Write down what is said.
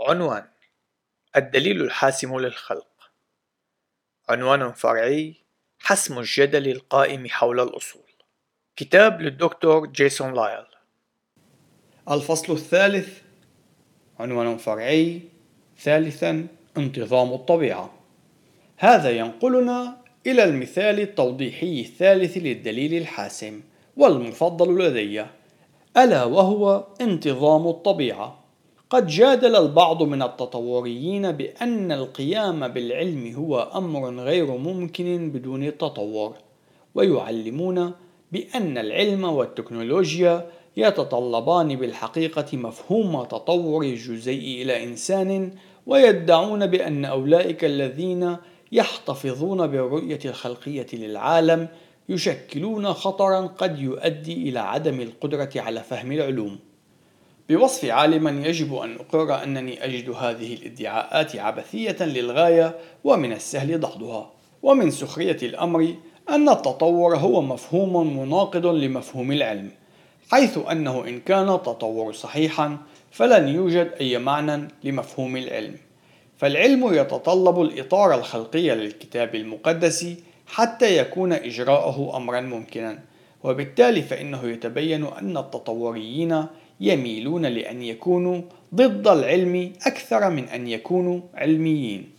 عنوان الدليل الحاسم للخلق. عنوان فرعي حسم الجدل القائم حول الأصول. كتاب للدكتور جيسون لايل. الفصل الثالث عنوان فرعي ثالثا انتظام الطبيعة. هذا ينقلنا إلى المثال التوضيحي الثالث للدليل الحاسم والمفضل لدي ألا وهو انتظام الطبيعة. قد جادل البعض من التطوريين بأن القيام بالعلم هو أمر غير ممكن بدون التطور ويعلمون بأن العلم والتكنولوجيا يتطلبان بالحقيقة مفهوم تطور الجزيء إلى إنسان ويدعون بأن أولئك الذين يحتفظون بالرؤية الخلقية للعالم يشكلون خطرا قد يؤدي إلى عدم القدرة على فهم العلوم. بوصف عالما يجب أن أقر أنني أجد هذه الإدعاءات عبثية للغاية ومن السهل دحضها ومن سخرية الأمر أن التطور هو مفهوم مناقض لمفهوم العلم حيث أنه إن كان التطور صحيحا فلن يوجد أي معنى لمفهوم العلم. فالعلم يتطلب الإطار الخلقي للكتاب المقدس حتى يكون إجراءه أمرا ممكنا وبالتالي فإنه يتبين أن التطوريين يميلون لأن يكونوا ضد العلم أكثر من أن يكونوا علميين.